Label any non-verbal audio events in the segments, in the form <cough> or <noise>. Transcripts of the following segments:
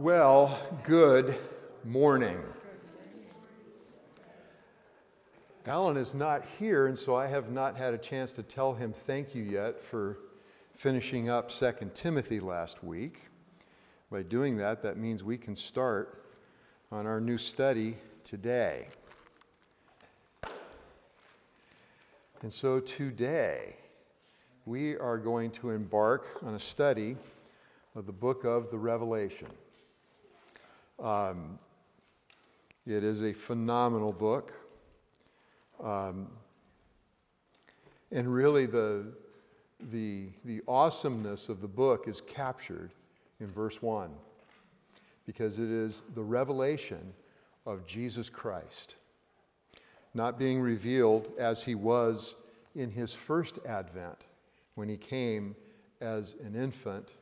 Well, good morning. Alan is not here, and so I have not had a chance to tell him thank you yet for finishing up 2 Timothy last week. By doing that, that means we can start on our new study today. And so today, we are going to embark on a study of the book of the Revelation. Um, it is a phenomenal book. Um, and really, the, the, the awesomeness of the book is captured in verse 1 because it is the revelation of Jesus Christ, not being revealed as he was in his first advent when he came as an infant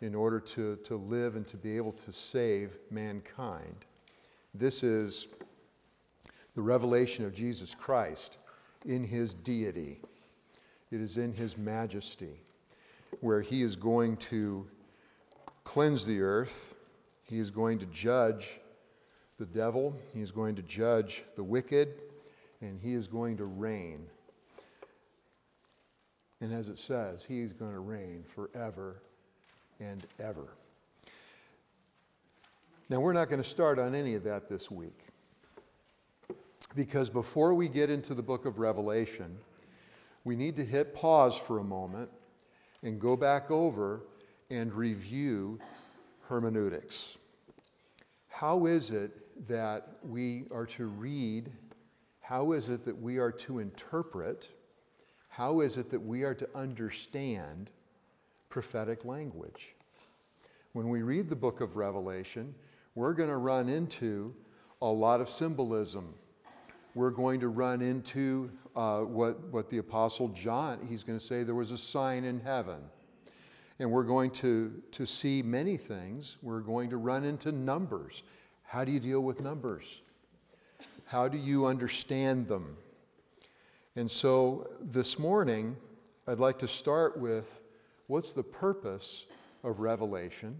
in order to, to live and to be able to save mankind. This is the revelation of Jesus Christ in his deity, it is in his majesty, where he is going to cleanse the earth, he is going to judge the devil, he is going to judge the wicked, and he is going to reign. And as it says, he is going to reign forever and ever. Now, we're not going to start on any of that this week. Because before we get into the book of Revelation, we need to hit pause for a moment and go back over and review hermeneutics. How is it that we are to read? How is it that we are to interpret? How is it that we are to understand prophetic language. When we read the book of Revelation, we're going to run into a lot of symbolism. We're going to run into uh, what, what the Apostle John, he's going to say there was a sign in heaven. And we're going to, to see many things. We're going to run into numbers. How do you deal with numbers? How do you understand them? And so this morning, I'd like to start with what's the purpose of Revelation?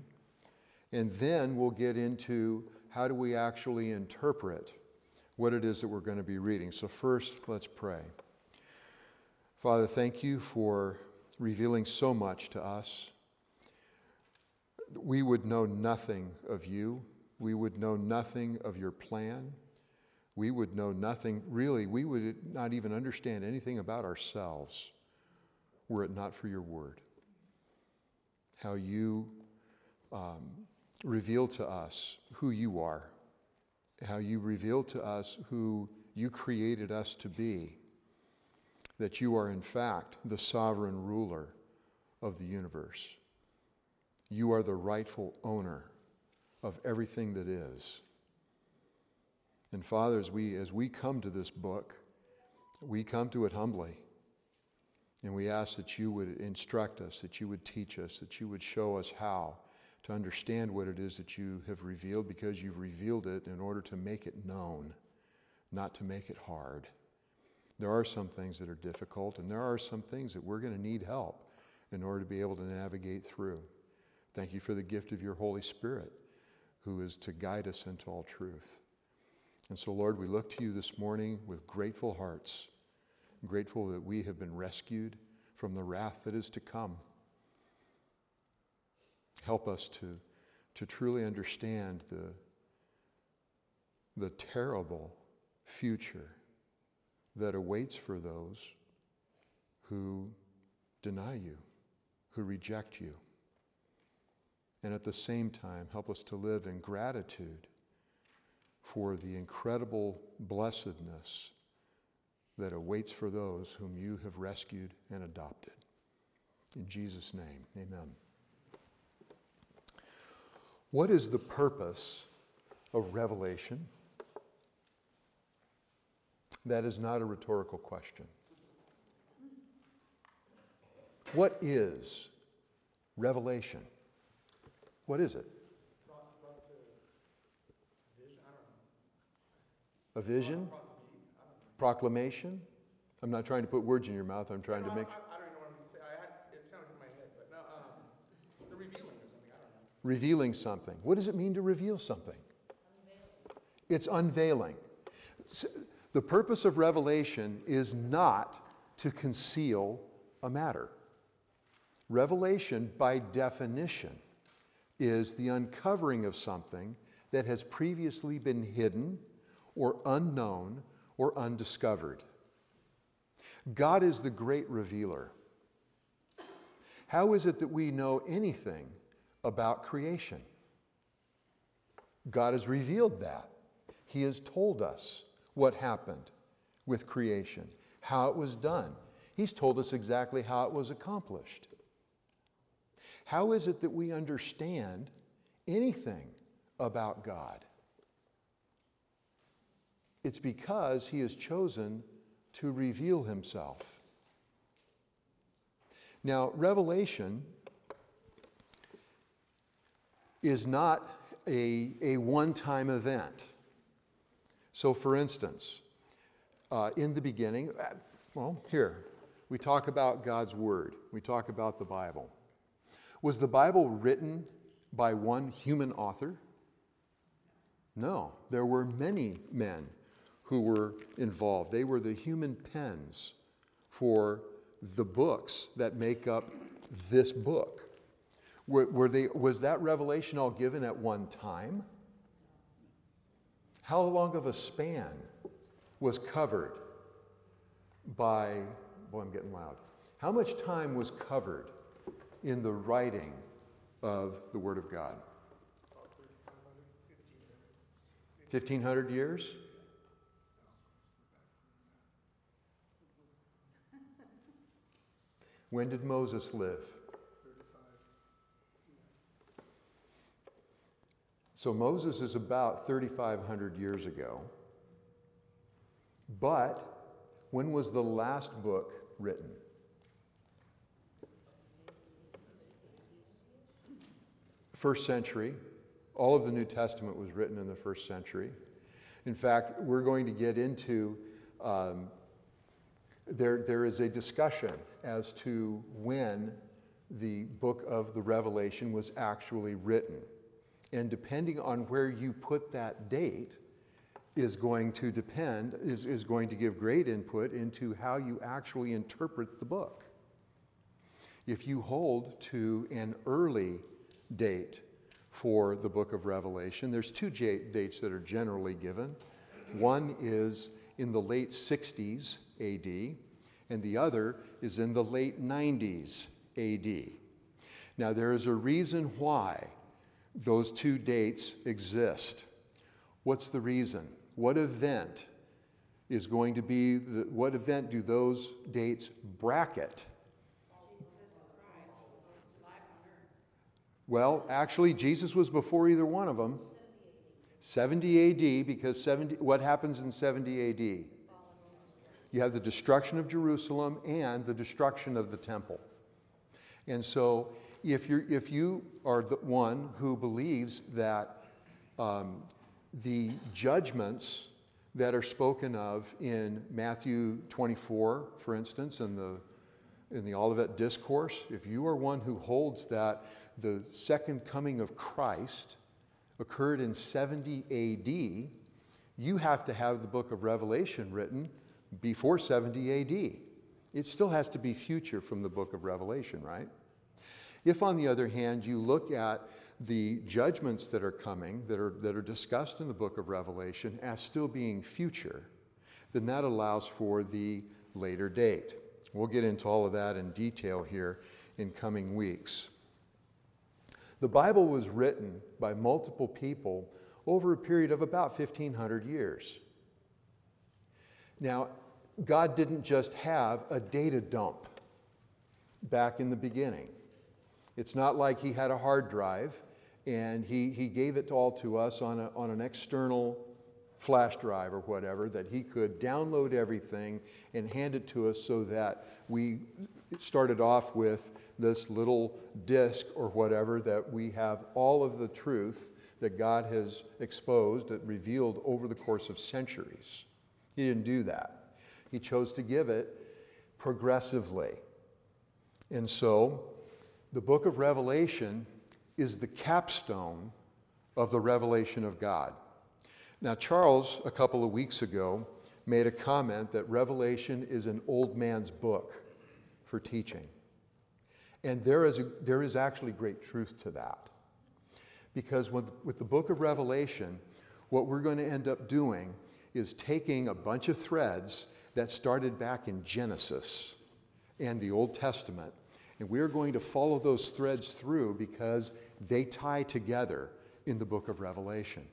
And then we'll get into how do we actually interpret what it is that we're going to be reading. So, first, let's pray. Father, thank you for revealing so much to us. We would know nothing of you, we would know nothing of your plan. We would know nothing, really, we would not even understand anything about ourselves were it not for your word how you um, reveal to us who you are, how you reveal to us who you created us to be, that you are, in fact, the sovereign ruler of the universe. You are the rightful owner of everything that is. And Father, as we, as we come to this book, we come to it humbly. And we ask that you would instruct us, that you would teach us, that you would show us how to understand what it is that you have revealed because you've revealed it in order to make it known, not to make it hard. There are some things that are difficult, and there are some things that we're going to need help in order to be able to navigate through. Thank you for the gift of your Holy Spirit, who is to guide us into all truth. And so, Lord, we look to you this morning with grateful hearts grateful that we have been rescued from the wrath that is to come. Help us to, to truly understand the, the terrible future that awaits for those who deny you, who reject you. And at the same time, help us to live in gratitude for the incredible blessedness that awaits for those whom you have rescued and adopted. In Jesus' name, amen. What is the purpose of revelation? That is not a rhetorical question. What is revelation? What is it? A vision? Proclamation? I'm not trying to put words in your mouth. I'm trying no, to make. I, I, don't even know what I'm going to say. I had, it sounded in my head, but no, um, the revealing or something. I don't know. Revealing something. What does it mean to reveal something? It's unveiling. The purpose of revelation is not to conceal a matter. Revelation, by definition, is the uncovering of something that has previously been hidden or unknown or undiscovered. God is the great revealer. How is it that we know anything about creation? God has revealed that. He has told us what happened with creation, how it was done. He's told us exactly how it was accomplished. How is it that we understand anything about God? It's because He has chosen to reveal Himself. Now, Revelation is not a, a one time event. So, for instance, uh, in the beginning, uh, well, here, we talk about God's Word, we talk about the Bible. Was the Bible written by one human author? No, there were many men who were involved. They were the human pens for the books that make up this book. Were, were they, was that revelation all given at one time? How long of a span was covered by, boy, I'm getting loud. How much time was covered in the writing of the Word of God? 1,500 years? When did Moses live? So Moses is about 3,500 years ago. But when was the last book written? First century. All of the New Testament was written in the first century. In fact, we're going to get into um, there, there is a discussion as to when the book of the Revelation was actually written. And depending on where you put that date, is going to depend, is, is going to give great input into how you actually interpret the book. If you hold to an early date for the book of Revelation, there's two dates that are generally given. One is in the late 60s AD, and the other is in the late 90s AD. Now, there is a reason why those two dates exist. What's the reason? What event is going to be, the, what event do those dates bracket? Well, actually, Jesus was before either one of them. 70 AD, because 70, what happens in 70 AD? You have the destruction of Jerusalem and the destruction of the temple. And so, if, you're, if you are the one who believes that um, the judgments that are spoken of in Matthew 24, for instance, in the, in the Olivet Discourse, if you are one who holds that the second coming of Christ occurred in 70 AD, you have to have the book of Revelation written before 70 AD. It still has to be future from the book of Revelation, right? If, on the other hand, you look at the judgments that are coming, that are, that are discussed in the book of Revelation, as still being future, then that allows for the later date. We'll get into all of that in detail here in coming weeks. The Bible was written by multiple people over a period of about 1,500 years. Now, God didn't just have a data dump back in the beginning. It's not like He had a hard drive and He, he gave it all to us on, a, on an external flash drive or whatever, that He could download everything and hand it to us so that we started off with this little disk or whatever that we have all of the truth that God has exposed, that revealed over the course of centuries. He didn't do that. He chose to give it progressively. And so, the book of Revelation is the capstone of the revelation of God. Now, Charles, a couple of weeks ago, made a comment that Revelation is an old man's book for teaching. And there is, a, there is actually great truth to that. Because with, with the book of Revelation, what we're going to end up doing is taking a bunch of threads that started back in Genesis and the Old Testament, and we're going to follow those threads through because they tie together in the book of Revelation.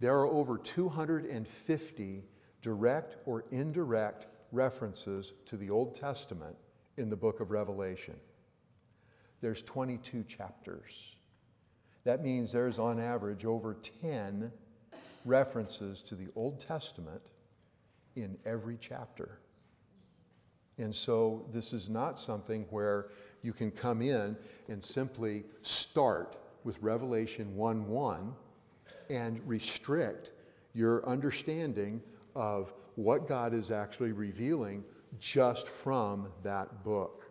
There are over 250 direct or indirect references to the Old Testament in the book of Revelation. There's 22 chapters. That means there's on average over 10 references to the Old Testament in every chapter. And so this is not something where you can come in and simply start with Revelation 1 1 and restrict your understanding of what God is actually revealing just from that book.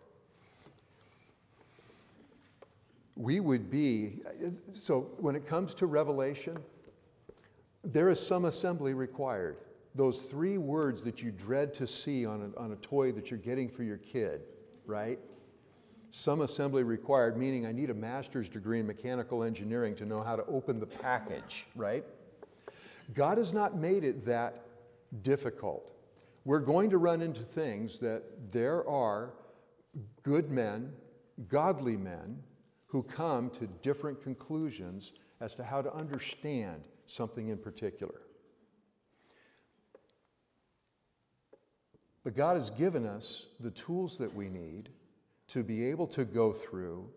We would be, so when it comes to Revelation, there is some assembly required. Those three words that you dread to see on a, on a toy that you're getting for your kid, right? Some assembly required, meaning I need a master's degree in mechanical engineering to know how to open the package, right? God has not made it that difficult. We're going to run into things that there are good men, godly men, who come to different conclusions as to how to understand something in particular. But God has given us the tools that we need to be able to go through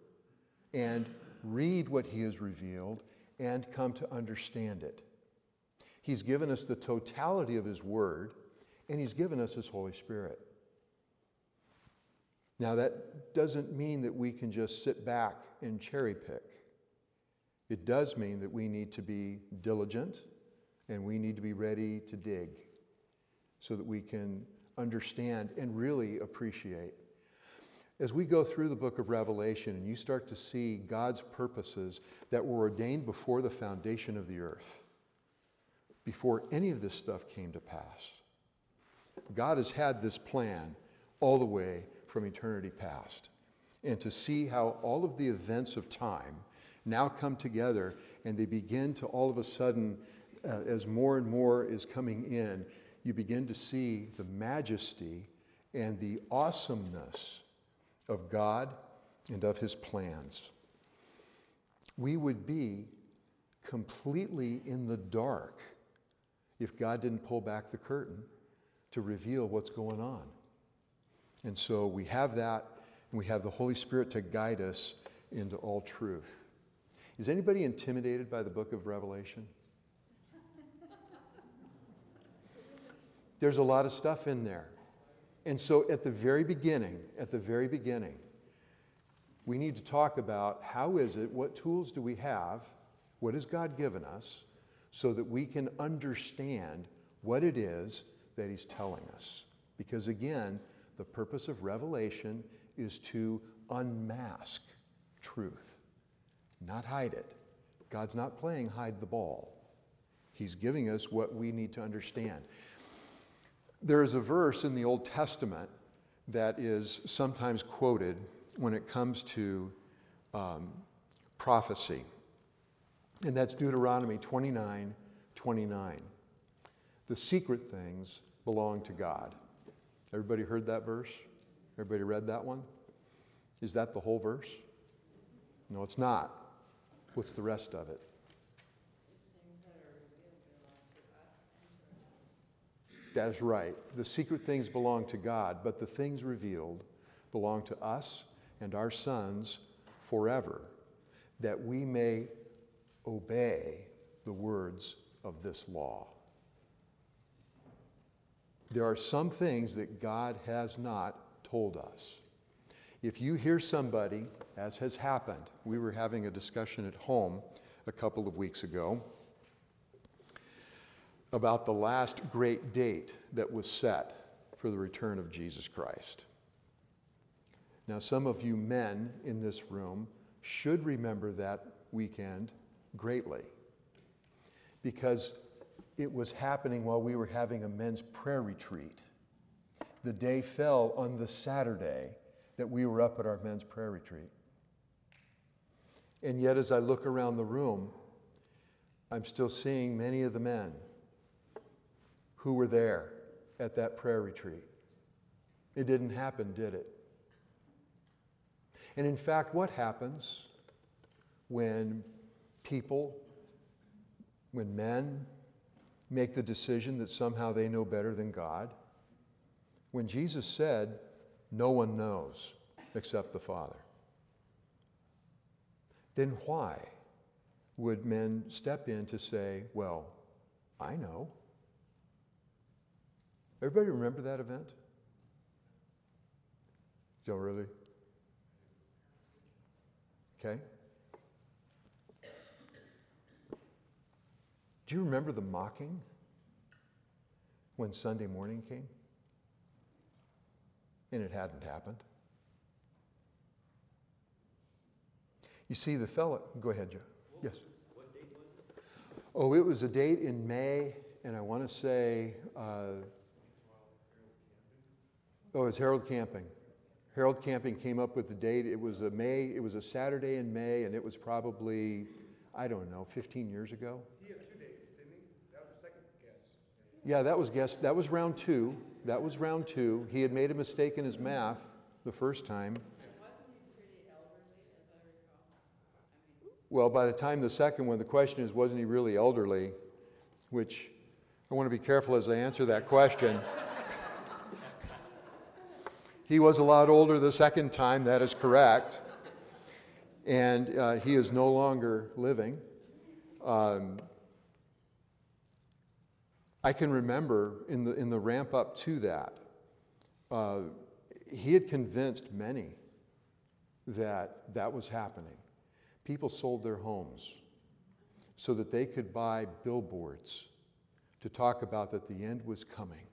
and read what He has revealed and come to understand it. He's given us the totality of His Word, and He's given us His Holy Spirit. Now, that doesn't mean that we can just sit back and cherry pick. It does mean that we need to be diligent and we need to be ready to dig so that we can understand and really appreciate. As we go through the book of Revelation and you start to see God's purposes that were ordained before the foundation of the earth, before any of this stuff came to pass, God has had this plan all the way from eternity past. And to see how all of the events of time now come together and they begin to all of a sudden, uh, as more and more is coming in, you begin to see the majesty and the awesomeness of God and of his plans. We would be completely in the dark if God didn't pull back the curtain to reveal what's going on. And so we have that, and we have the Holy Spirit to guide us into all truth. Is anybody intimidated by the book of Revelation? There's a lot of stuff in there. And so at the very beginning, at the very beginning, we need to talk about how is it, what tools do we have, what has God given us, so that we can understand what it is that He's telling us. Because again, the purpose of revelation is to unmask truth, not hide it. God's not playing hide the ball. He's giving us what we need to understand. There is a verse in the Old Testament that is sometimes quoted when it comes to um, prophecy, and that's Deuteronomy 29 29. The secret things belong to God. Everybody heard that verse? Everybody read that one? Is that the whole verse? No, it's not. What's the rest of it? That is right. The secret things belong to God, but the things revealed belong to us and our sons forever, that we may obey the words of this law. There are some things that God has not told us. If you hear somebody, as has happened, we were having a discussion at home a couple of weeks ago about the last great date that was set for the return of Jesus Christ. Now, some of you men in this room should remember that weekend greatly because it was happening while we were having a men's prayer retreat. The day fell on the Saturday that we were up at our men's prayer retreat. And yet, as I look around the room, I'm still seeing many of the men who were there at that prayer retreat. It didn't happen, did it? And in fact, what happens when people, when men make the decision that somehow they know better than God? When Jesus said, No one knows except the Father, then why would men step in to say, Well, I know? Everybody remember that event? Don't really? Okay. Do you remember the mocking when Sunday morning came? And it hadn't happened. You see, the fellow, go ahead, Joe. Yes. What date was it? Oh, it was a date in May, and I want to say, uh, oh, it was Harold Camping. Harold Camping came up with the date. It was a May, it was a Saturday in May, and it was probably, I don't know, 15 years ago. He had two dates, didn't he? That was the second guess. Yeah, that was guess, that was round two. That was round two. He had made a mistake in his math the first time. Wasn't he pretty elderly as I recall? I mean Well, by the time the second one, the question is, wasn't he really elderly? Which I want to be careful as I answer that question. He was a lot older the second time, that is correct. And uh, he is no longer living. Um, I can remember in the, in the ramp up to that, uh, he had convinced many that that was happening. People sold their homes so that they could buy billboards to talk about that the end was coming.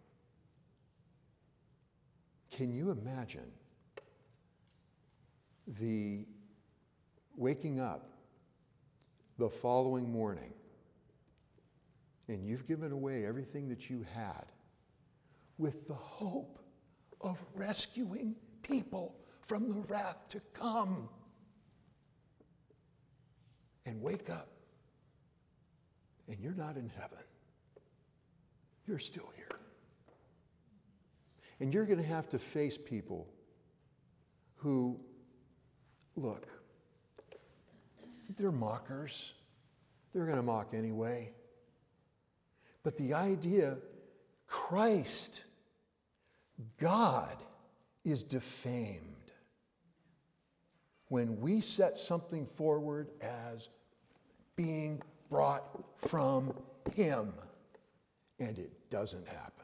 Can you imagine the waking up the following morning and you've given away everything that you had with the hope of rescuing people from the wrath to come? and wake up and you're not in heaven. You're still here. And you're going to have to face people who, look, they're mockers. They're going to mock anyway. But the idea, Christ, God, is defamed when we set something forward as being brought from Him, and it doesn't happen.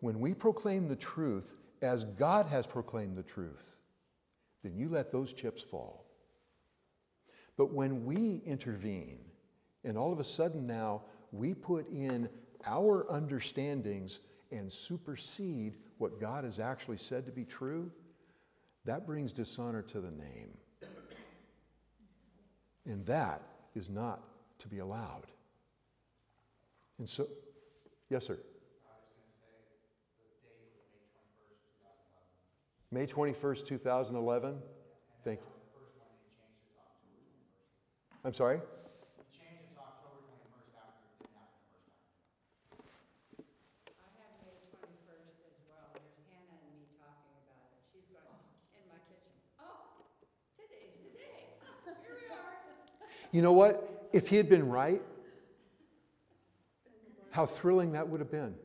When we proclaim the truth as God has proclaimed the truth, then you let those chips fall. But when we intervene, and all of a sudden now we put in our understandings and supersede what God has actually said to be true, that brings dishonor to the name. And that is not to be allowed. And so, yes, sir. May 21st, 2011. Thank you. I'm sorry? You know what? If he had been right, how thrilling that would have been.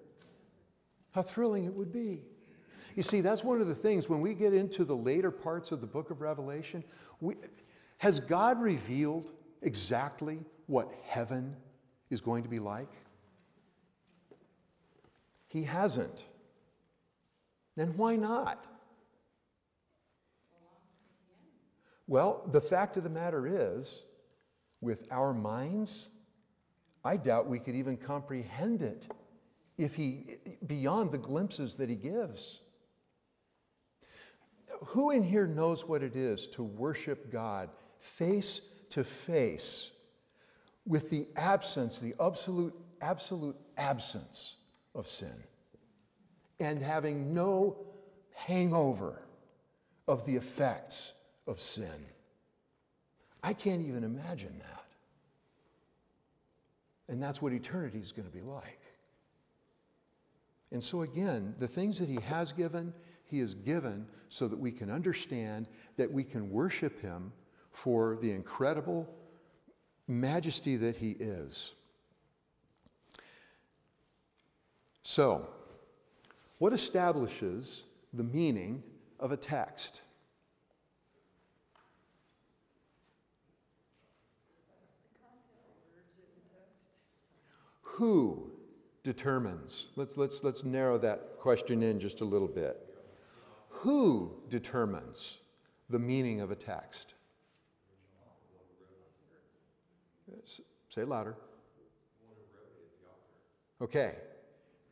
How thrilling it would be. You see, that's one of the things when we get into the later parts of the book of Revelation, we, has God revealed exactly what heaven is going to be like? He hasn't. Then why not? Well, the fact of the matter is, with our minds, I doubt we could even comprehend it if he beyond the glimpses that he gives. Who in here knows what it is to worship God face to face with the absence, the absolute, absolute absence of sin, and having no hangover of the effects of sin? I can't even imagine that. And that's what eternity is going to be like. And so, again, the things that He has given, He has given so that we can understand that we can worship Him for the incredible majesty that He is. So, what establishes the meaning of a text? Who determines? Let's, let's, let's narrow that question in just a little bit. Who determines the meaning of a text? Say louder. Okay.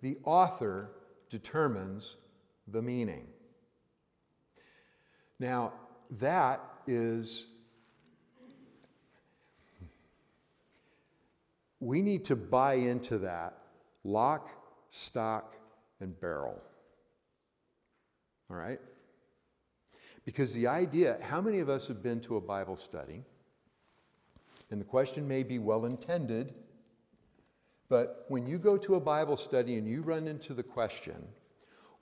The author determines the meaning. Now, that is we need to buy into that lock, stock, and barrel. All right? Because the idea, how many of us have been to a Bible study? And the question may be well intended, but when you go to a Bible study and you run into the question,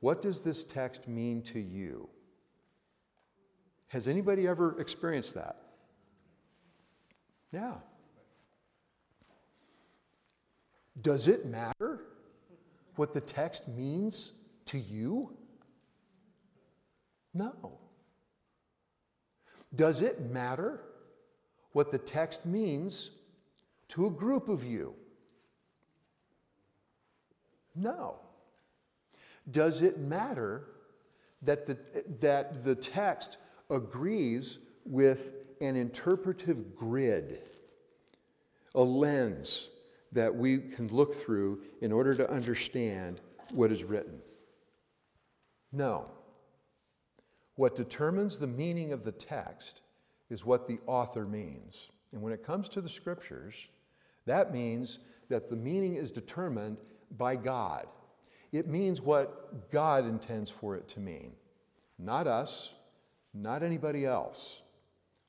what does this text mean to you? Has anybody ever experienced that? Yeah. Does it matter what the text means to you? No. Does it matter what the text means to a group of you? No. Does it matter that the, that the text agrees with an interpretive grid, a lens that we can look through in order to understand what is written? No. What determines the meaning of the text is what the author means. And when it comes to the scriptures, that means that the meaning is determined by God. It means what God intends for it to mean, not us, not anybody else.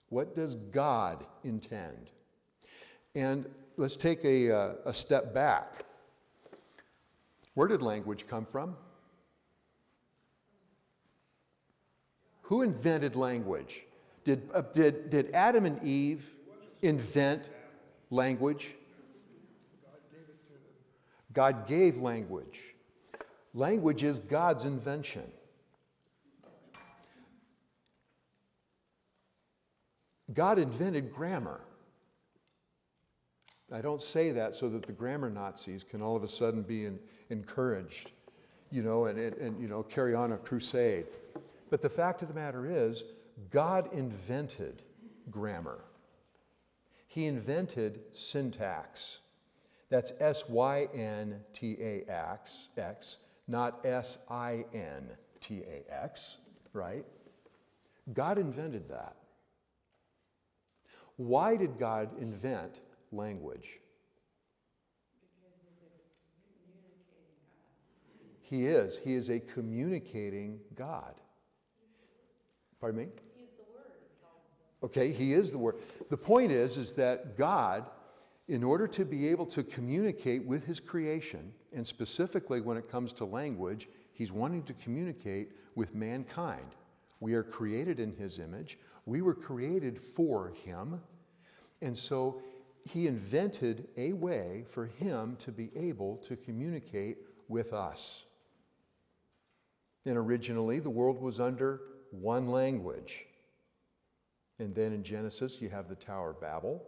What does God intend? And let's take a, uh, a step back. Where did language come from? Who invented language? Did, uh, did, did Adam and Eve invent language? God gave language. Language is God's invention. God invented grammar. I don't say that so that the grammar Nazis can all of a sudden be in, encouraged, you know, and, and, and, you know, carry on a crusade. But the fact of the matter is, God invented grammar. He invented syntax. That's S Y N T A X, X, not S I N T A X, right? God invented that. Why did God invent language? He is. He is a communicating God. Pardon me? He's the Word. Okay, he is the word. The point is is that God in order to be able to communicate with his creation and specifically when it comes to language, he's wanting to communicate with mankind. We are created in his image. We were created for him. And so he invented a way for him to be able to communicate with us. And originally, the world was under one language. And then in Genesis, you have the Tower of Babel,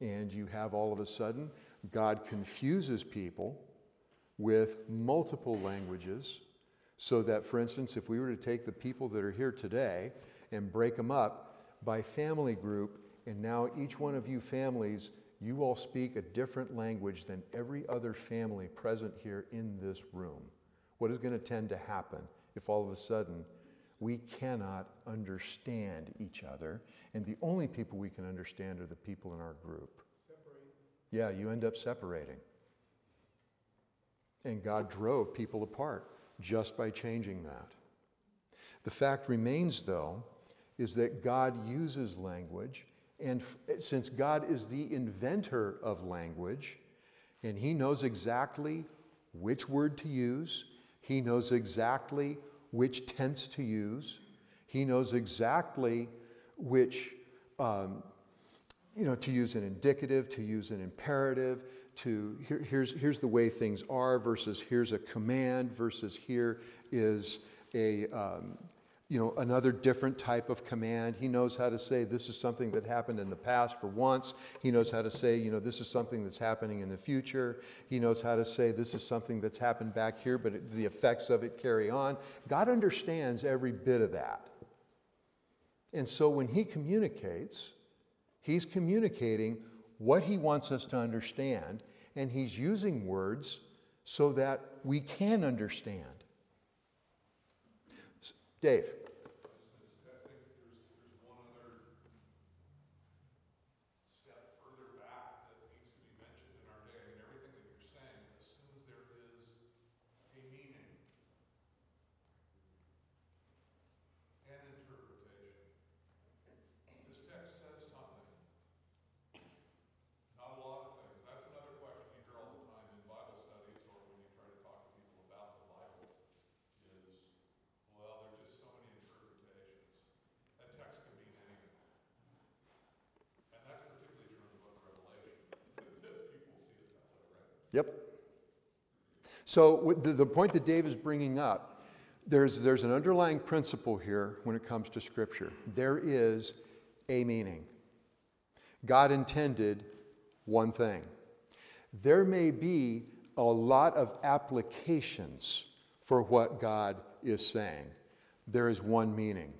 and you have all of a sudden, God confuses people with multiple languages, so that, for instance, if we were to take the people that are here today and break them up by family group, and now each one of you families, you all speak a different language than every other family present here in this room. What is going to tend to happen if all of a sudden we cannot understand each other. And the only people we can understand are the people in our group. Yeah, you end up separating. And God drove people apart just by changing that. The fact remains, though, is that God uses language, and f- since God is the inventor of language, and He knows exactly which word to use, He knows exactly which tense to use, He knows exactly which, um, you know, to use an indicative, to use an imperative, to here, here's, here's the way things are versus here's a command versus here is a, um, you know, another different type of command. He knows how to say this is something that happened in the past for once. He knows how to say, you know, this is something that's happening in the future. He knows how to say this is something that's happened back here, but it, the effects of it carry on. God understands every bit of that. And so when he communicates, he's communicating what he wants us to understand, and he's using words so that we can understand. Dave. I think there's, there's one other step further back that needs to be mentioned in our day. I mean, everything that you're saying assumes there is a meaning and interpretation. This text says something. Not a lot of things. That's another question you hear all the time in Bible studies or when you try to talk to people about the Bible is, well, there's just so many interpretations. That text can mean anything. And that's particularly true in the book of Revelation. People see it that way, right? Yep. So the, point that Dave is bringing up, there's, there's an underlying principle here when it comes to Scripture. There is a meaning. God intended one thing. There may be a lot of applications for what God is saying. There is one meaning.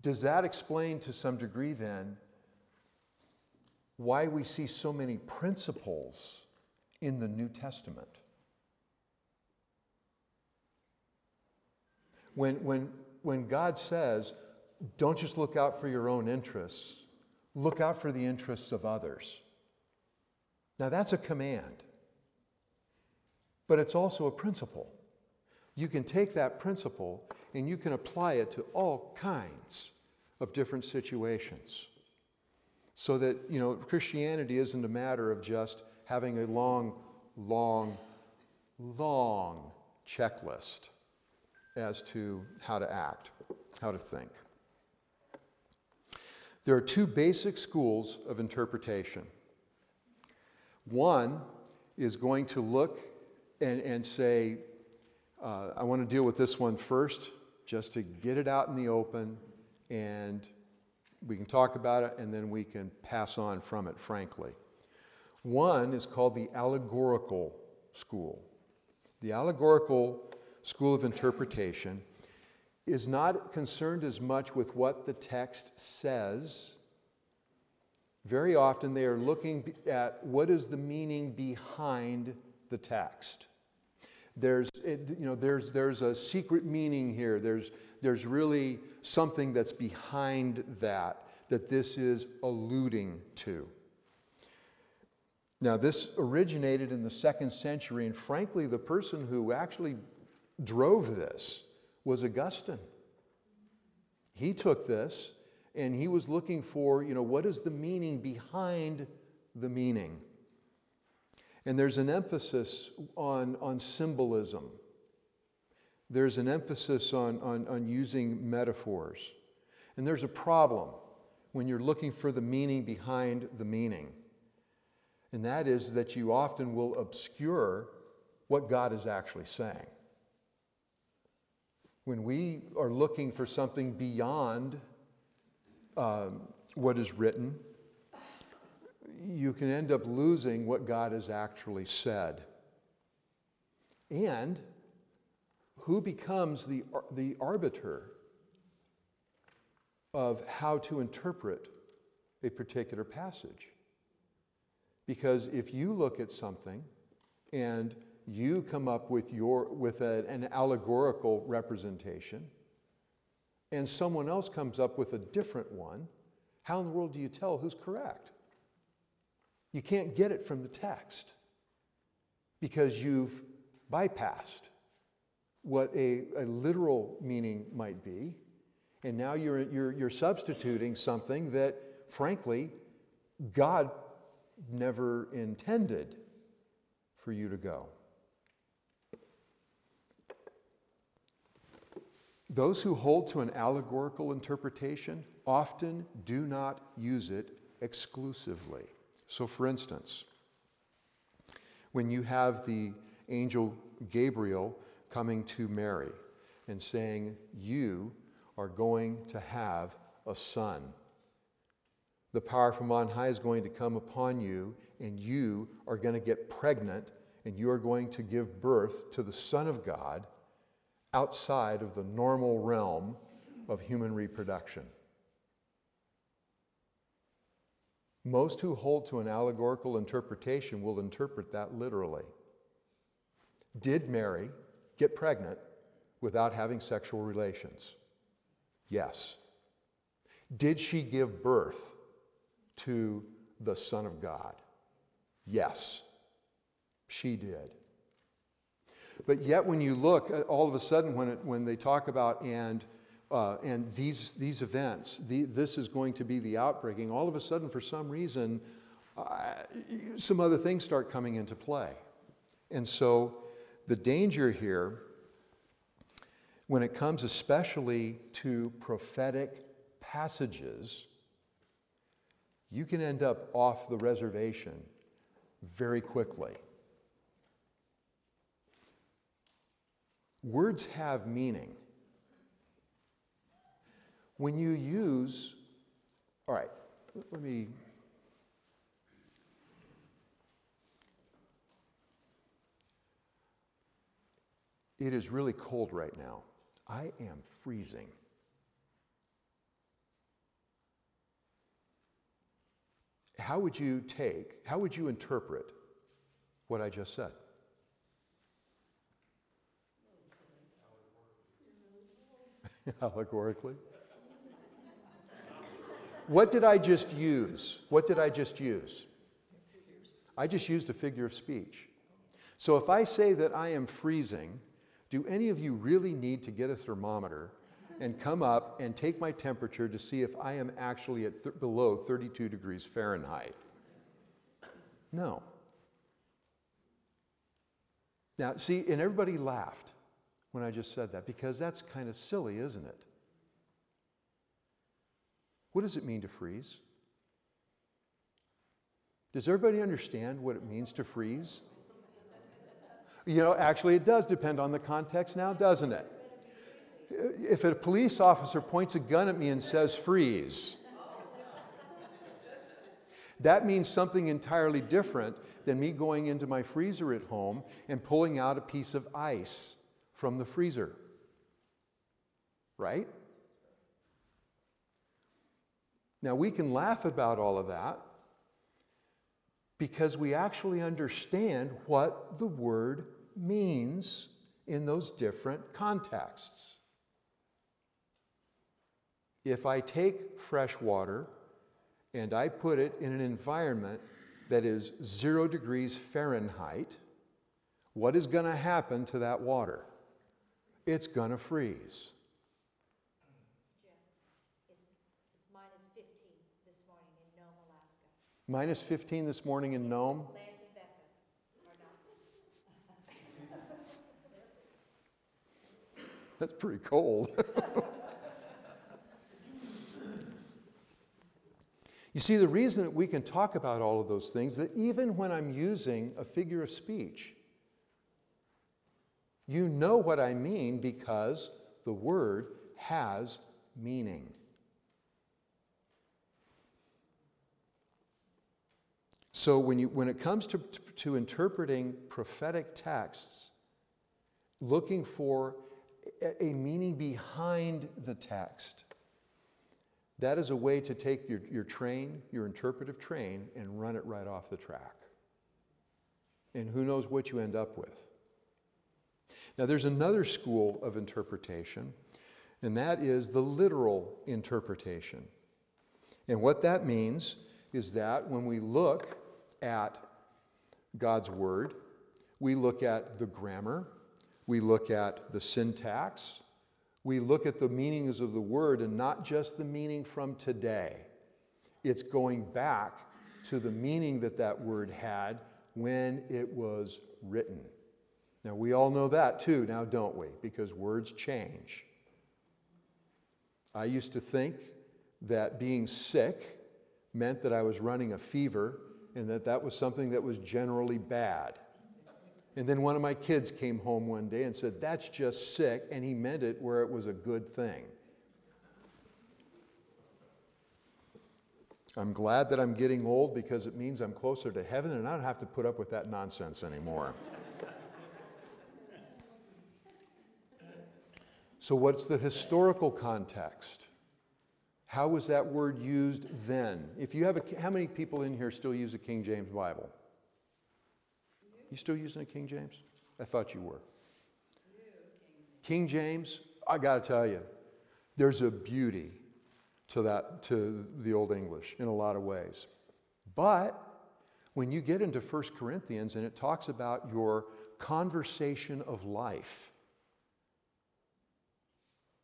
Does that explain to some degree then why we see so many principles in the New Testament? When, when, when God says, don't just look out for your own interests, look out for the interests of others. Now, that's a command, but it's also a principle. You can take that principle and you can apply it to all kinds of different situations. So that, you know, Christianity isn't a matter of just having a long, long, long checklist as to how to act, how to think. There are two basic schools of interpretation. One is going to look and, and say, uh, I want to deal with this one first, just to get it out in the open, and we can talk about it, and then we can pass on from it, frankly. One is called the allegorical school. The allegorical school of interpretation is not concerned as much with what the text says. Very often they are looking at what is the meaning behind the text. There's, it- you know, there's, there's a secret meaning here. There's, there's really something that's behind that, that this is alluding to. Now, this originated in the second century, and frankly, the person who actually drove this was Augustine. He took this and he was looking for, you know, what is the meaning behind the meaning? And there's an emphasis on, on symbolism. There's an emphasis on, on, on using metaphors. And there's a problem when you're looking for the meaning behind the meaning. And that is that you often will obscure what God is actually saying. When we are looking for something beyond um, what is written, you can end up losing what God has actually said. And who becomes the, the arbiter of how to interpret a particular passage? Because if you look at something and you come up with, your, with a- an allegorical representation, and someone else comes up with a different one, how in the world do you tell who's correct? You can't get it from the text because you've bypassed what a, a literal meaning might be, and now you're, you're, you're substituting something that, frankly, God never intended for you to go. Those who hold to an allegorical interpretation often do not use it exclusively. So, for instance, when you have the angel Gabriel coming to Mary and saying, You are going to have a son. The power from on high is going to come upon you, and you are going to get pregnant, and you are going to give birth to the Son of God outside of the normal realm of human reproduction. Most who hold to an allegorical interpretation will interpret that literally. Did Mary get pregnant without having sexual relations? Yes. Did she give birth to the Son of God? Yes, she did. But yet, when you look, uh, all of a sudden, when, it, when they talk about and uh, and these these events, the, this is going to be the outbreaking. All of a sudden, for some reason, uh, some other things start coming into play, and so the danger here, when it comes especially to prophetic passages, you can end up off the reservation very quickly. Words have meaning. When you use, all right, let me. It is really cold right now. I am freezing. How would you take, how would you interpret what I just said? <laughs> Allegorically. What did I just use? What did I just use? I just used a figure of speech. So if I say that I am freezing, do any of you really need to get a thermometer and come up and take my temperature to see if I am actually at th- below 32 degrees Fahrenheit? No. Now, see, and everybody laughed when I just said that because that's kind of silly, isn't it? What does it mean to freeze? Does everybody understand what it means to freeze? You know, actually, it does depend on the context now, doesn't it? If a police officer points a gun at me and says, freeze, that means something entirely different than me going into my freezer at home and pulling out a piece of ice from the freezer. Right? Now, we can laugh about all of that because we actually understand what the word means in those different contexts. If I take fresh water and I put it in an environment that is zero degrees Fahrenheit, what is going to happen to that water? It's going to freeze. Jim, it's, it's minus fifteen this morning in Nome, Alaska. Minus 15 this morning in Nome. Lance and Becca are not. That's pretty cold. <laughs> you see, the reason that we can talk about all of those things, that even when I'm using a figure of speech, you know what I mean because the word has meaning. So when, you, when it comes to, to interpreting prophetic texts, looking for a, a meaning behind the text, that is a way to take your, your train, your interpretive train, and run it right off the track. And who knows what you end up with. Now, there's another school of interpretation, and that is the literal interpretation. And what that means is that when we look at God's Word, we look at the grammar, we look at the syntax, we look at the meanings of the Word, and not just the meaning from today. It's going back to the meaning that that word had when it was written. Now, we all know that too, now don't we? Because words change. I used to think that being sick meant that I was running a fever and that that was something that was generally bad. And then one of my kids came home one day and said, That's just sick, and he meant it where it was a good thing. I'm glad that I'm getting old because it means I'm closer to heaven and I don't have to put up with that nonsense anymore. so, what's the historical context? How was that word used then? If you have a, how many people in here still use a King James Bible? You still using a King James? I thought you were. King James, I got to tell you, there's a beauty to that to the Old English in a lot of ways. But when you get into 1 Corinthians and it talks about your conversation of life,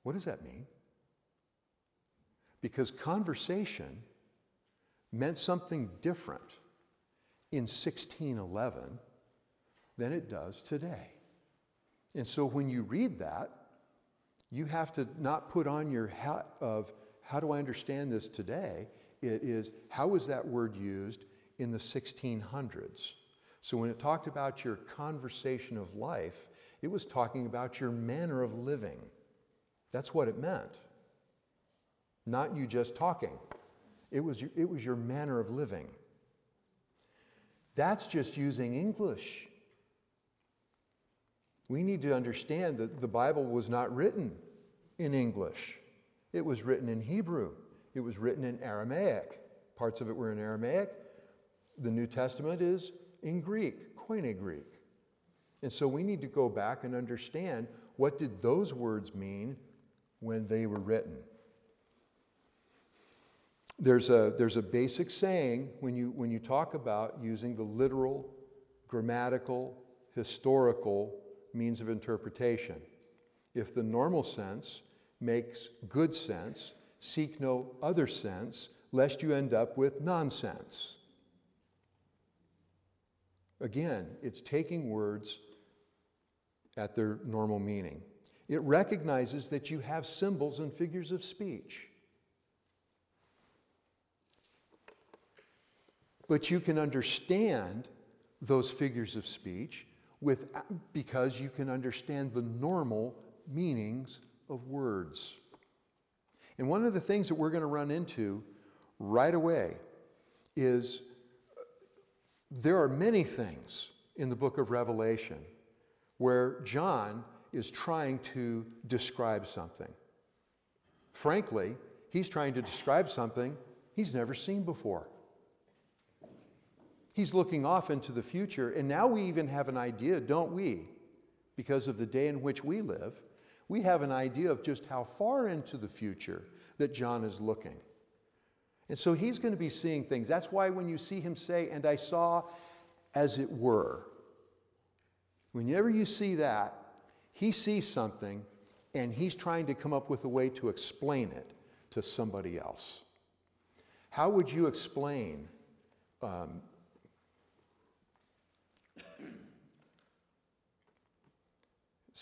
what does that mean? Because conversation meant something different in 1611 than it does today. And so when you read that, you have to not put on your hat of how do I understand this today? It is how was that word used in the 1600s? So when it talked about your conversation of life, it was talking about your manner of living. That's what it meant. Not you just talking. It was your, it was your manner of living. That's just using English. We need to understand that the Bible was not written in English. It was written in Hebrew. It was written in Aramaic. Parts of it were in Aramaic. The New Testament is in Greek, Koine Greek. And so we need to go back and understand what did those words mean when they were written. There's a, there's a basic saying when you, when you talk about using the literal, grammatical, historical means of interpretation. If the normal sense makes good sense, seek no other sense, lest you end up with nonsense. Again, it's taking words at their normal meaning. It recognizes that you have symbols and figures of speech. But you can understand those figures of speech with, because you can understand the normal meanings of words. And one of the things that we're going to run into right away is uh, there are many things in the book of Revelation where John is trying to describe something. Frankly, he's trying to describe something he's never seen before. He's looking off into the future, and now we even have an idea, don't we, because of the day in which we live, we have an idea of just how far into the future that John is looking. And so he's going to be seeing things. That's why when you see him say, and I saw as it were, whenever you see that, he sees something and he's trying to come up with a way to explain it to somebody else. How would you explain um,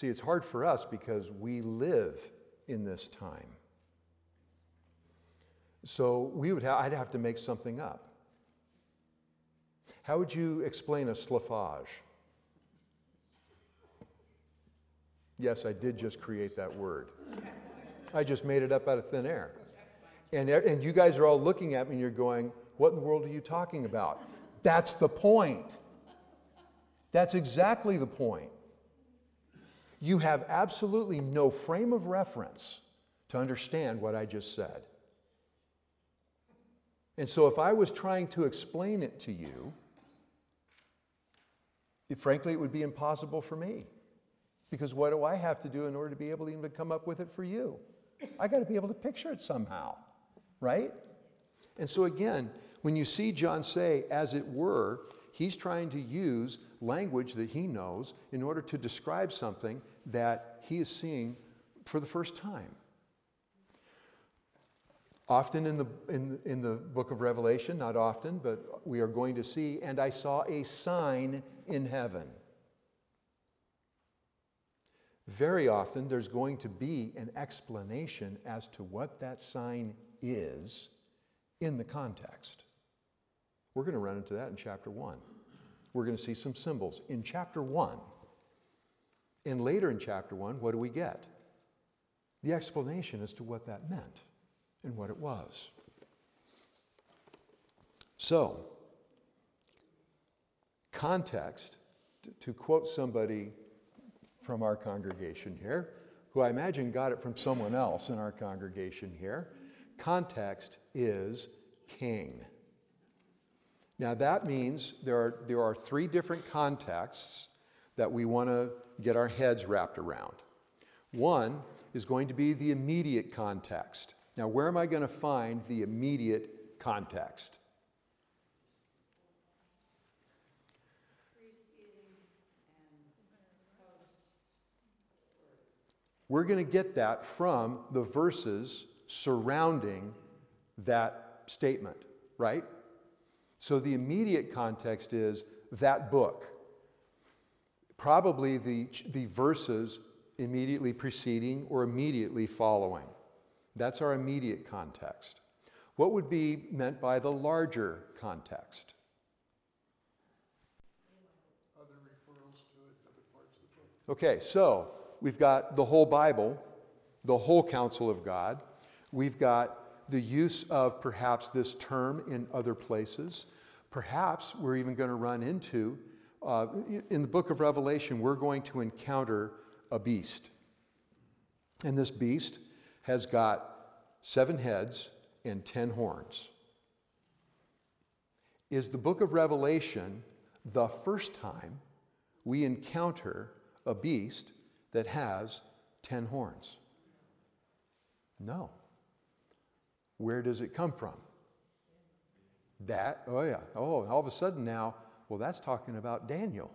See, it's hard for us because we live in this time. So we would ha- I'd have to make something up. How would you explain a sliffage? Yes, I did just create that word. I just made it up out of thin air. And, and you guys are all looking at me and you're going, What in the world are you talking about? That's the point. That's exactly the point you have absolutely no frame of reference to understand what I just said. And so, if I was trying to explain it to you, it, frankly, it would be impossible for me Because what do I have to do in order to be able to even come up with it for you? I got to be able to picture it somehow, right? And so, again, when you see John say, as it were, he's trying to use language that he knows in order to describe something that he is seeing for the first time. Often in the, in, in the book of Revelation, not often, but we are going to see, and I saw a sign in heaven. Very often, there's going to be an explanation as to what that sign is in the context. We're going to run into that in chapter 1. We're going to see some symbols in chapter 1. And later in chapter 1, what do we get? The explanation as to what that meant and what it was. So, context, to quote somebody from our congregation here, who I imagine got it from someone else in our congregation here, context is king. Now, that means there are, there are three different contexts that we want to get our heads wrapped around. One is going to be the immediate context. Now, where am I going to find the immediate context? We're going to get that from the verses surrounding that statement, right? So the immediate context is that book. Probably the, the verses immediately preceding or immediately following. That's our immediate context. What would be meant by the larger context? Other referrals to it, other parts of the book. Okay, so we've got the whole Bible, the whole counsel of God. We've got the use of perhaps this term in other places. Perhaps we're even going to run into, uh, in the book of Revelation, we're going to encounter a beast. And this beast has got seven heads and ten horns. Is the book of Revelation the first time we encounter a beast that has ten horns? No. Where does it come from? That, oh yeah, oh, all of a sudden now, well, that's talking about Daniel.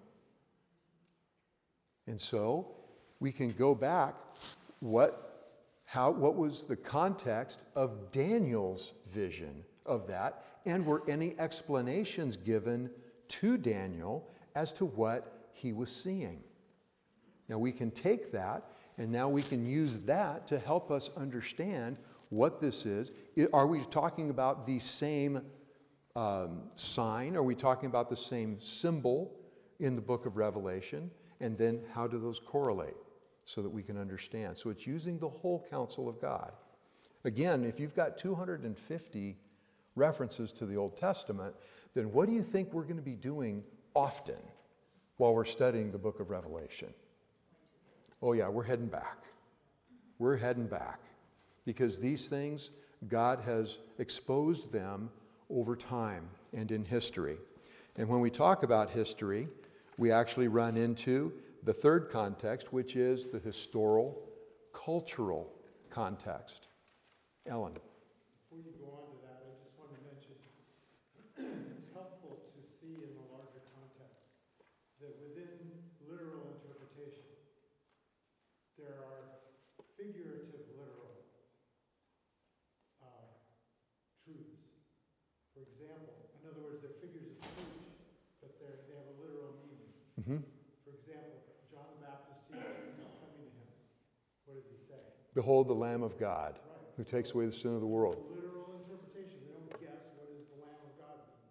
And so we can go back, what, how, what was the context of Daniel's vision of that? And were any explanations given to Daniel as to what he was seeing? Now we can take that and now we can use that to help us understand what this is. Are we talking about the same um, sign? Are we talking about the same symbol in the book of Revelation? And then how do those correlate so that we can understand? So it's using the whole counsel of God. Again, if you've got 250 references to the Old Testament, then what do you think we're going to be doing often while we're studying the book of Revelation? Oh, yeah, we're heading back. We're heading back because these things, God has exposed them over time and in history. And when we talk about history, we actually run into the third context, which is the historical, cultural context. Alan. Before you go on to that, I just want to mention it's helpful to see in the larger context that within literal interpretation, there are figurative literal uh, truths. For example, in other words, they're figures of speech, but they're, they have a literal meaning. Mm-hmm. For example, John the Baptist sees Jesus coming to him. What does he say? Behold the Lamb of God who takes away the sin of the world. Literal interpretation. They don't guess what does the Lamb of God mean.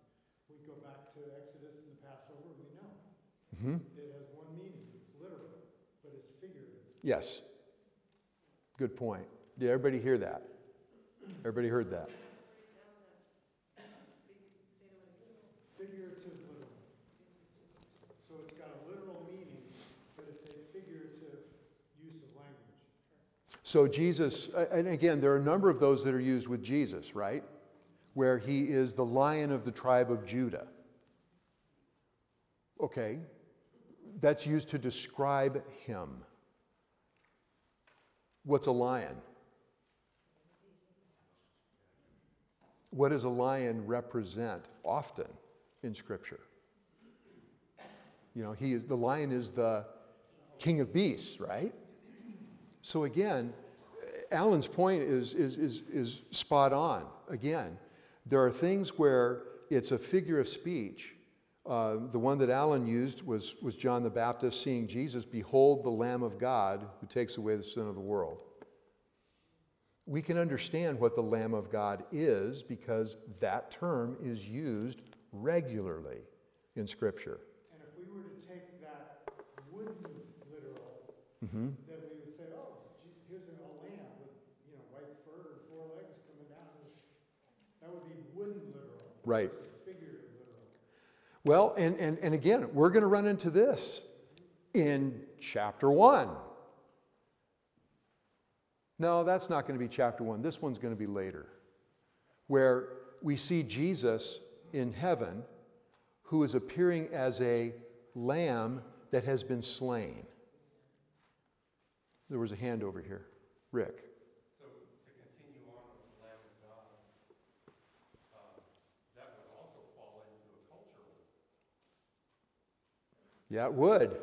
We go back to Exodus and the Passover, we know. Mm-hmm. It has one meaning. It's literal, but it's figurative. Yes. Good point. Did everybody hear that? Everybody heard that? Figurative literal. So it's got a literal meaning, but it's a figurative use of language. So, Jesus, and again, there are a number of those that are used with Jesus, right? Where he is the lion of the tribe of Judah. Okay, that's used to describe him. What's a lion? What does a lion represent often in Scripture? You know, he is, the lion is the king of beasts, right? So again, Alan's point is, is, is, is spot on. Again, there are things where it's a figure of speech. Uh, the one that Alan used was, was John the Baptist seeing Jesus, Behold the Lamb of God who takes away the sin of the world. We can understand what the Lamb of God is because that term is used regularly in Scripture. And if we were to take that wooden literal, Mhm. then we would say, oh, gee, here's a lamb with, you know, white fur and four legs coming down. That would be wooden literal. Right. Well, and, and, and again, we're going to run into this in chapter one. No, that's not going to be chapter one. This one's going to be later, where we see Jesus in heaven who is appearing as a lamb that has been slain. There was a hand over here. Rick. So to continue on with the Lamb of God, uh, that would also fall into a cultural, Yeah, it would. because for them, when they heard, for the Jews, when they heard Lamb of God, that brought to mind the Passover, that brought to mind a whole series of things that meant more to them than it would to us in it would.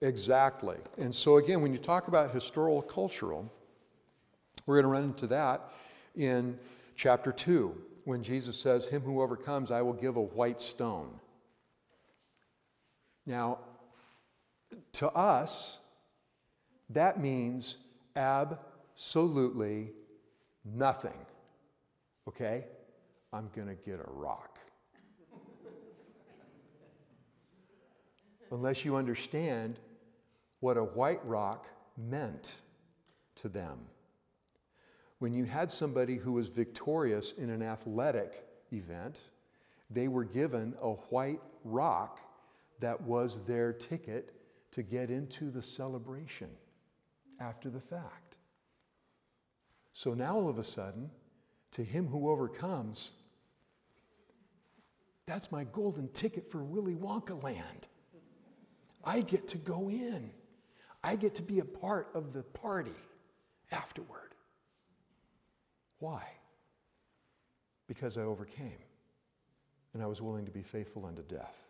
Exactly. And so, again, when you talk about historical cultural, we're going to run into that in chapter 2 when Jesus says, Him who overcomes, I will give a white stone. Now, to us, that means absolutely nothing. Okay? I'm going to get a rock. unless you understand what a white rock meant to them. When you had somebody who was victorious in an athletic event, they were given a white rock that was their ticket to get into the celebration after the fact. So now all of a sudden, to him who overcomes, that's my golden ticket for Willy Wonka land. I get to go in. I get to be a part of the party afterward. Why? Because I overcame and I was willing to be faithful unto death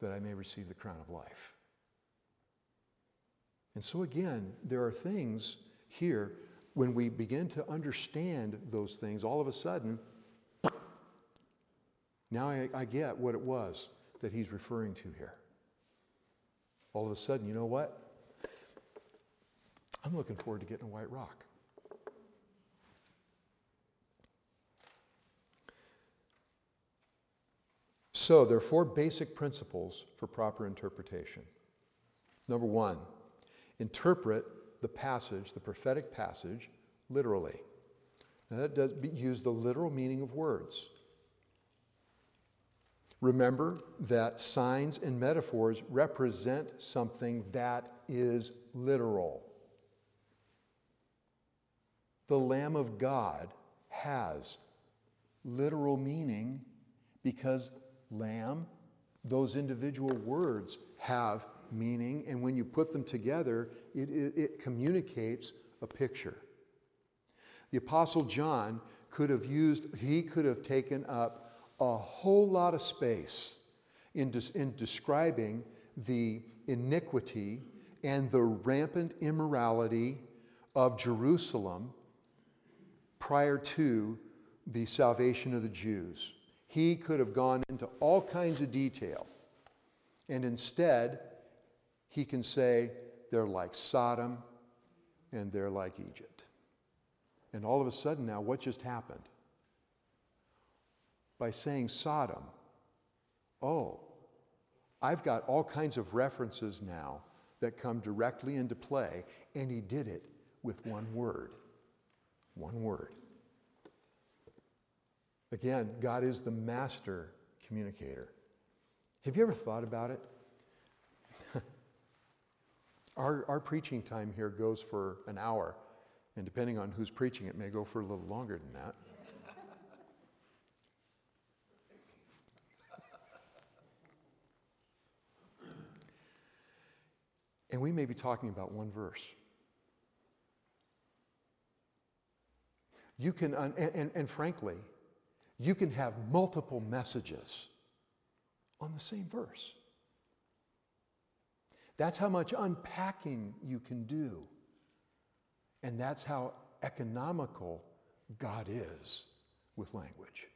that I may receive the crown of life. And so, again, there are things here when we begin to understand those things, all of a sudden, now I, I get what it was that he's referring to here. All of a sudden, you know what? I'm looking forward to getting a white rock. So, there are four basic principles for proper interpretation. Number one, interpret the passage, the prophetic passage, literally. Now, that does use the literal meaning of words. Remember that signs and metaphors represent something that is literal. The Lamb of God has literal meaning because lamb, those individual words have meaning, and when you put them together, it, it, it communicates a picture. The Apostle John could have used, he could have taken up a whole lot of space in, des- in describing the iniquity and the rampant immorality of Jerusalem prior to the salvation of the Jews. He could have gone into all kinds of detail. And instead, he can say they're like Sodom and they're like Egypt. And all of a sudden, now, what just happened? By saying Sodom, oh, I've got all kinds of references now that come directly into play, and he did it with one word. One word. Again, God is the master communicator. Have you ever thought about it? Our, our preaching time here goes for an hour, And depending on who's preaching, it may go for a little longer than that. And we may be talking about one verse. You can, un- and, and, and frankly, you can have multiple messages on the same verse. That's how much unpacking you can do. And that's how economical God is with language.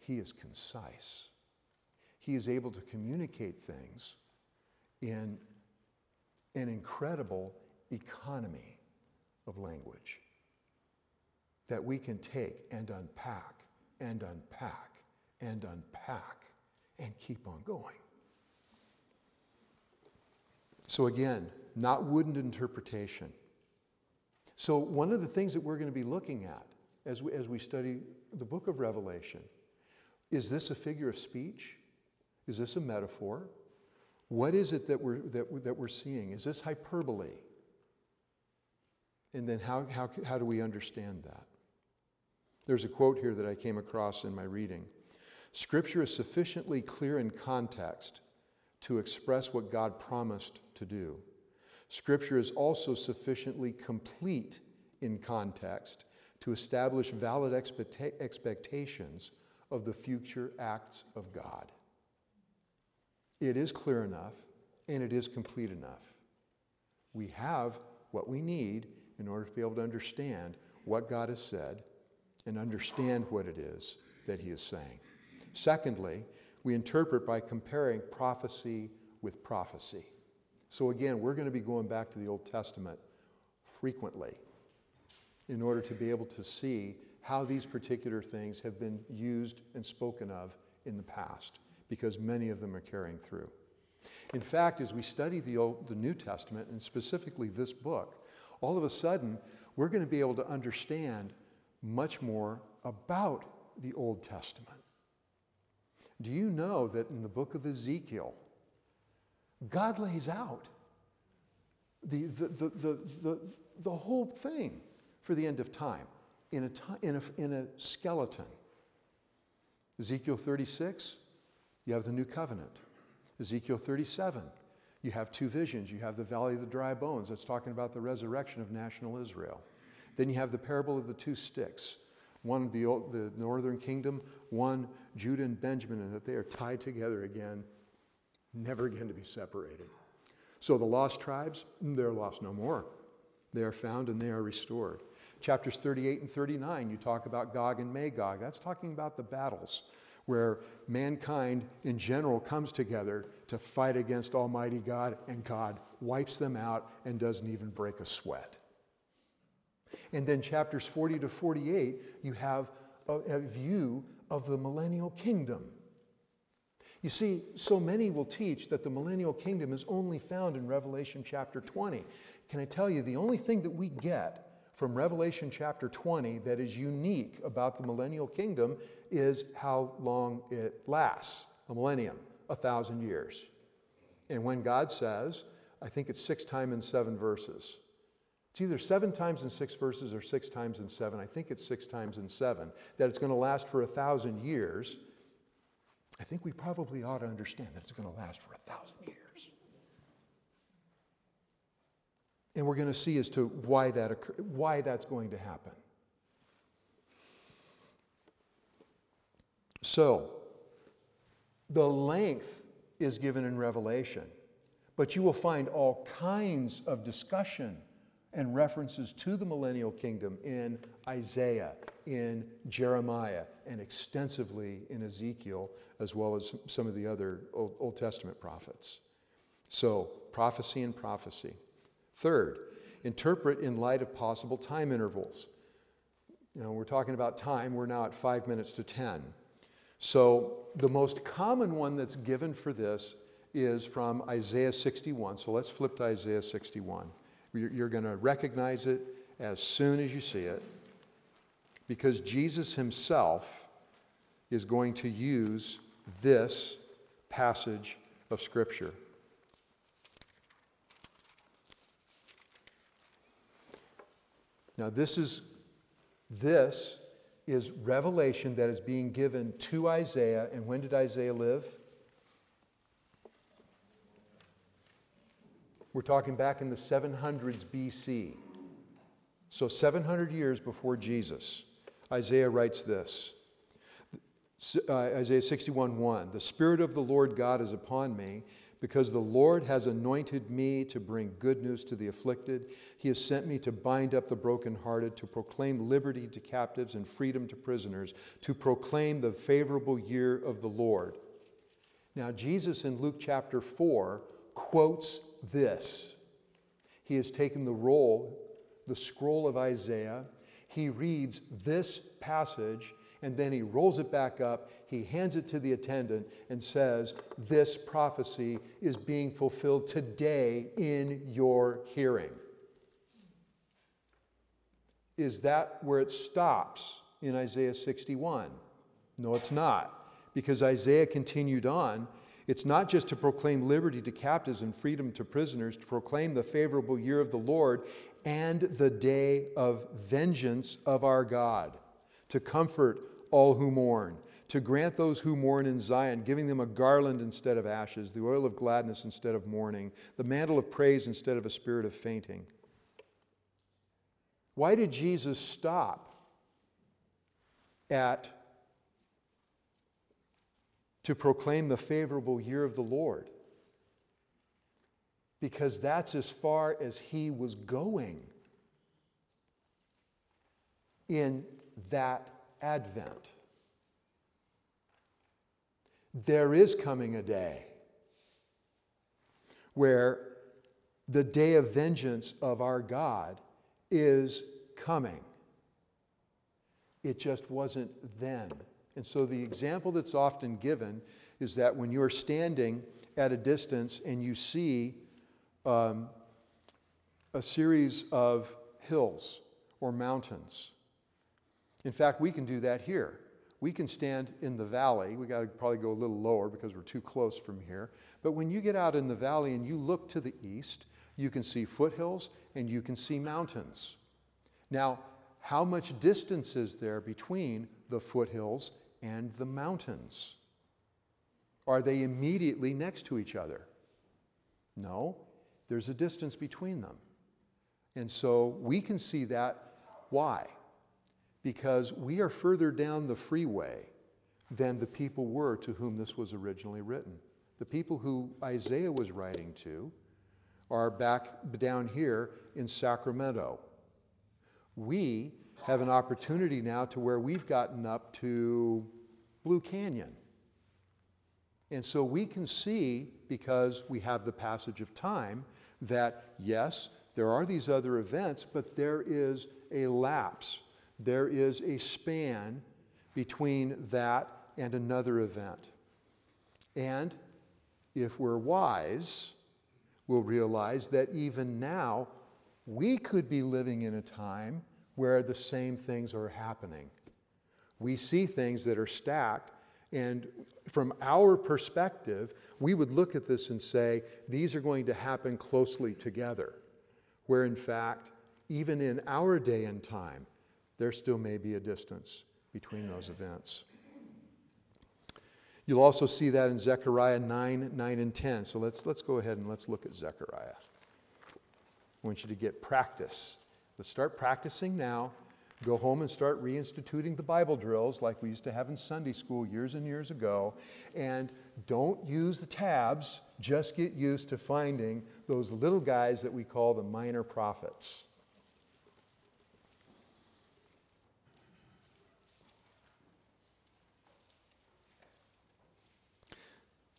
He is concise. He is able to communicate things in an incredible economy of language that we can take and unpack and unpack and unpack and keep on going. So, again, not wooden interpretation. So, one of the things that we're going to be looking at as we, as we study the book of Revelation is this a figure of speech? Is this a metaphor? What is it that we're, that, that we're seeing? Is this hyperbole? And then how, how, how do we understand that? There's a quote here that I came across in my reading Scripture is sufficiently clear in context to express what God promised to do. Scripture is also sufficiently complete in context to establish valid expecta- expectations of the future acts of God. It is clear enough and it is complete enough. We have what we need in order to be able to understand what God has said and understand what it is that He is saying. Secondly, we interpret by comparing prophecy with prophecy. So, again, we're going to be going back to the Old Testament frequently in order to be able to see how these particular things have been used and spoken of in the past, because many of them are carrying through. In fact, as we study the, Old, the New Testament, and specifically this book, all of a sudden, we're going to be able to understand much more about the Old Testament. Do you know that in the book of Ezekiel, God lays out the, the, the, the, the, the whole thing for the end of time in a, in a, in a skeleton? Ezekiel 36, you have the new covenant. Ezekiel 37, you have two visions. You have the valley of the dry bones, that's talking about the resurrection of national Israel. Then you have the parable of the two sticks one of the, the northern kingdom, one Judah and Benjamin, and that they are tied together again, never again to be separated. So the lost tribes, mm, they're lost no more. They are found and they are restored. Chapters 38 and 39, you talk about Gog and Magog. That's talking about the battles where mankind in general comes together to fight against Almighty God, and God wipes them out and doesn't even break a sweat. And then chapters 40 to 48, you have a, a view of the millennial kingdom. You see, so many will teach that the millennial kingdom is only found in Revelation chapter 20. Can I tell you, the only thing that we get from Revelation chapter 20 that is unique about the millennial kingdom is how long it lasts a millennium, a thousand years. And when God says, I think it's six times in seven verses, it's either seven times in six verses or six times in seven. I think it's six times in seven, that it's going to last for a thousand years. I think we probably ought to understand that it's going to last for a thousand years. And we're going to see as to why, that occur- why that's going to happen. So, the length is given in Revelation, but you will find all kinds of discussion and references to the millennial kingdom in Isaiah, in Jeremiah, and extensively in Ezekiel, as well as some of the other Old, Testament prophets. So, prophecy and prophecy. Third, interpret in light of possible time intervals. You know, we're talking about time, we're now at five minutes to 10. So, the most common one that's given for this is from Isaiah 61. So, let's flip to Isaiah 61. You're, going to recognize it as soon as you see it because Jesus himself is going to use this passage of Scripture. Now, this is, this is revelation that is being given to Isaiah. And when did Isaiah live? We're talking back in the 700s BC. So, 700 years before Jesus, Isaiah writes this uh, Isaiah 61 1 The Spirit of the Lord God is upon me, because the Lord has anointed me to bring good news to the afflicted. He has sent me to bind up the brokenhearted, to proclaim liberty to captives and freedom to prisoners, to proclaim the favorable year of the Lord. Now, Jesus in Luke chapter 4 quotes this. He has taken the roll, the scroll of Isaiah, he reads this passage and then he rolls it back up, he hands it to the attendant, and says, This prophecy is being fulfilled today in your hearing. Is that where it stops in Isaiah 61? No, it's not, because Isaiah continued on. It's not just to proclaim liberty to captives and freedom to prisoners, to proclaim the favorable year of the Lord and the day of vengeance of our God, to comfort all who mourn, to grant those who mourn in Zion, giving them a garland instead of ashes, the oil of gladness instead of mourning, the mantle of praise instead of a spirit of fainting. Why did Jesus stop at to proclaim the favorable year of the Lord? Because that's as far as he was going in that Advent. There is coming a day where the day of vengeance of our God is coming. It just wasn't then. And so the example that's often given is that when you're standing at a distance and you see um, a series of hills or mountains, in fact, we can do that here. We can stand in the valley. We got to probably go a little lower because we're too close from here. But when you get out in the valley and you look to the east, you can see foothills and you can see mountains. Now, how much distance is there between the foothills and the mountains? Are they immediately next to each other? No, there's a distance between them. And so we can see that. Why? because we are further down the freeway than the people were to whom this was originally written. The people who Isaiah was writing to are back down here in Sacramento. We have an opportunity now to where we've gotten up to Blue Canyon. And so we can see, because we have the passage of time, that yes, there are these other events, but there is a lapse there is a span between that and another event. And if we're wise, we'll realize that even now, we could be living in a time where the same things are happening. We see things that are stacked, and from our perspective, we would look at this and say, these are going to happen closely together. Where in fact, even in our day and time, there still may be a distance between those events. You'll also see that in Zechariah 9, 9, and 10. So let's, let's go ahead and let's look at Zechariah. I want you to get practice. Let's start practicing now. Go home and start reinstituting the Bible drills like we used to have in Sunday school years and years ago. And don't use the tabs, just get used to finding those little guys that we call the minor prophets.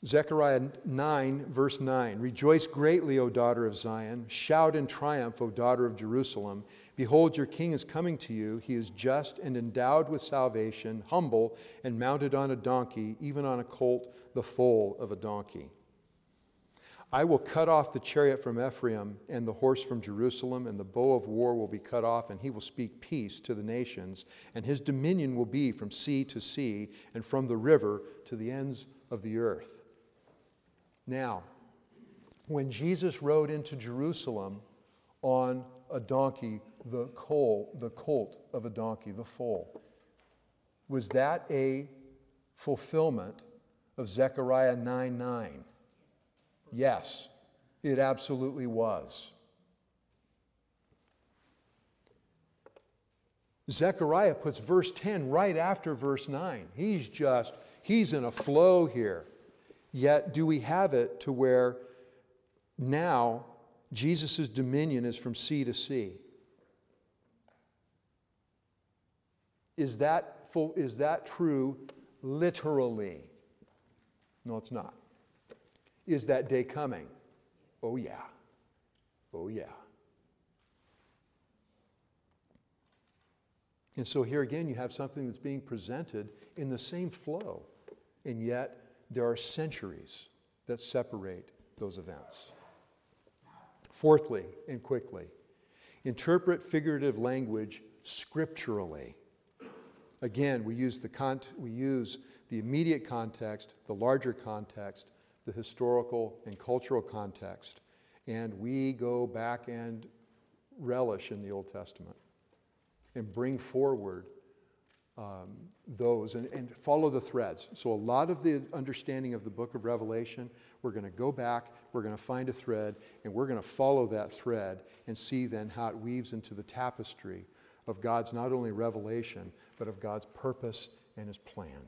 Zechariah 9, verse 9 Rejoice greatly, O daughter of Zion. Shout in triumph, O daughter of Jerusalem. Behold, your king is coming to you. He is just and endowed with salvation, humble and mounted on a donkey, even on a colt, the foal of a donkey. I will cut off the chariot from Ephraim and the horse from Jerusalem, and the bow of war will be cut off, and he will speak peace to the nations, and his dominion will be from sea to sea, and from the river to the ends of the earth. Now, when Jesus rode into Jerusalem on a donkey the colt, the colt of a donkey, the foal. Was that a fulfillment of Zechariah 9 9? Yes, it absolutely was. Zechariah puts verse 10 right after verse 9. He's just, he's in a flow here. Yet, do we have it to where now Jesus' dominion is from sea to sea? Is that, full, is that true literally? No, it's not. Is that day coming? Oh, yeah. Oh, yeah. And so here again, you have something that's being presented in the same flow, and yet there are centuries that separate those events. Fourthly, and quickly, interpret figurative language scripturally. Again, we use the, con- we use the immediate context, the larger context, the historical and cultural context, and we go back and relish in the Old Testament and bring forward um, those and, and follow the threads. So, a lot of the understanding of the book of Revelation, we're going to go back, we're going to find a thread, and we're going to follow that thread and see then how it weaves into the tapestry of God's not only revelation, but of God's purpose and his plan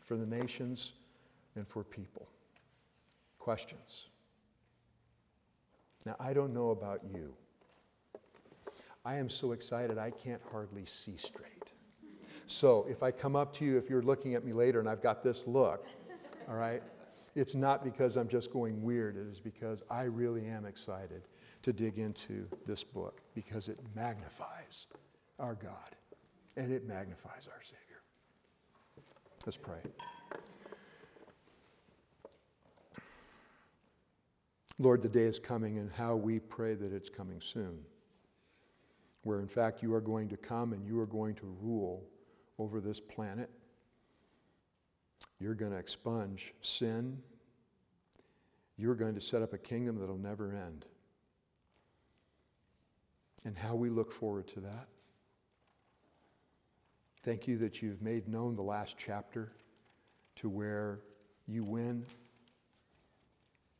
for the nations and for people. Questions? Now, I don't know about you. I am so excited I can't hardly see straight. So if I come up to you, if you're looking at me later and I've got this look, <laughs> all right, it's not because I'm just going weird. It is because I really am excited to dig into this book because it magnifies our God and it magnifies our Savior. Let's pray. Lord, the day is coming, and how we pray that it's coming soon where in fact you are going to come and you are going to rule over this planet. You're going to expunge sin. You're going to set up a kingdom that'll never end. And how we look forward to that. Thank you that you've made known the last chapter to where you win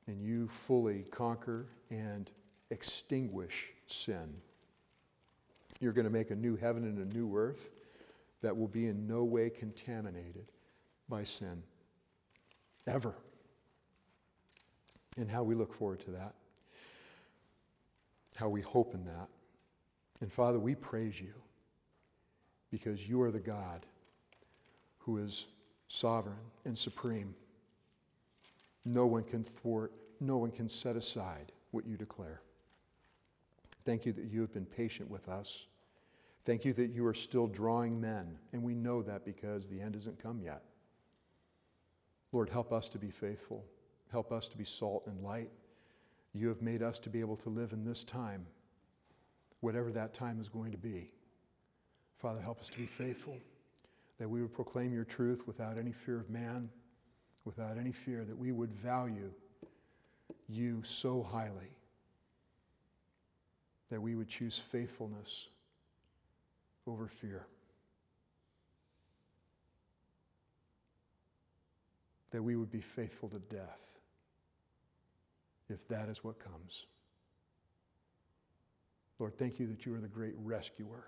and you fully conquer and extinguish sin. You're going to make a new heaven and a new earth that will be in no way contaminated by sin. Ever. And how we look forward to that. How we hope in that. And Father, we praise you because you are the God who is sovereign and supreme. No one can thwart, no one can set aside what you declare. Thank you that you have been patient with us. Thank you that you are still drawing men, and we know that because the end hasn't come yet. Lord, help us to be faithful. Help us to be salt and light. You have made us to be able to live in this time, whatever that time is going to be. Father, help us to be faithful, that we would proclaim your truth without any fear of man, without any fear, that we would value you so highly that we would choose faithfulness over fear. That we would be faithful to death if that is what comes. Lord, thank you that you are the great rescuer.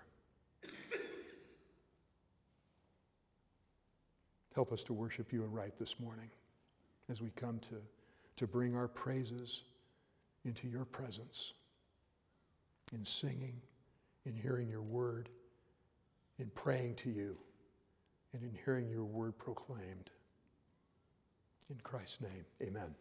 Help us to worship you aright this morning as we come to, to bring our praises into your presence in singing, in hearing your word, in praying to you, and in hearing your word proclaimed. In Christ's name, amen.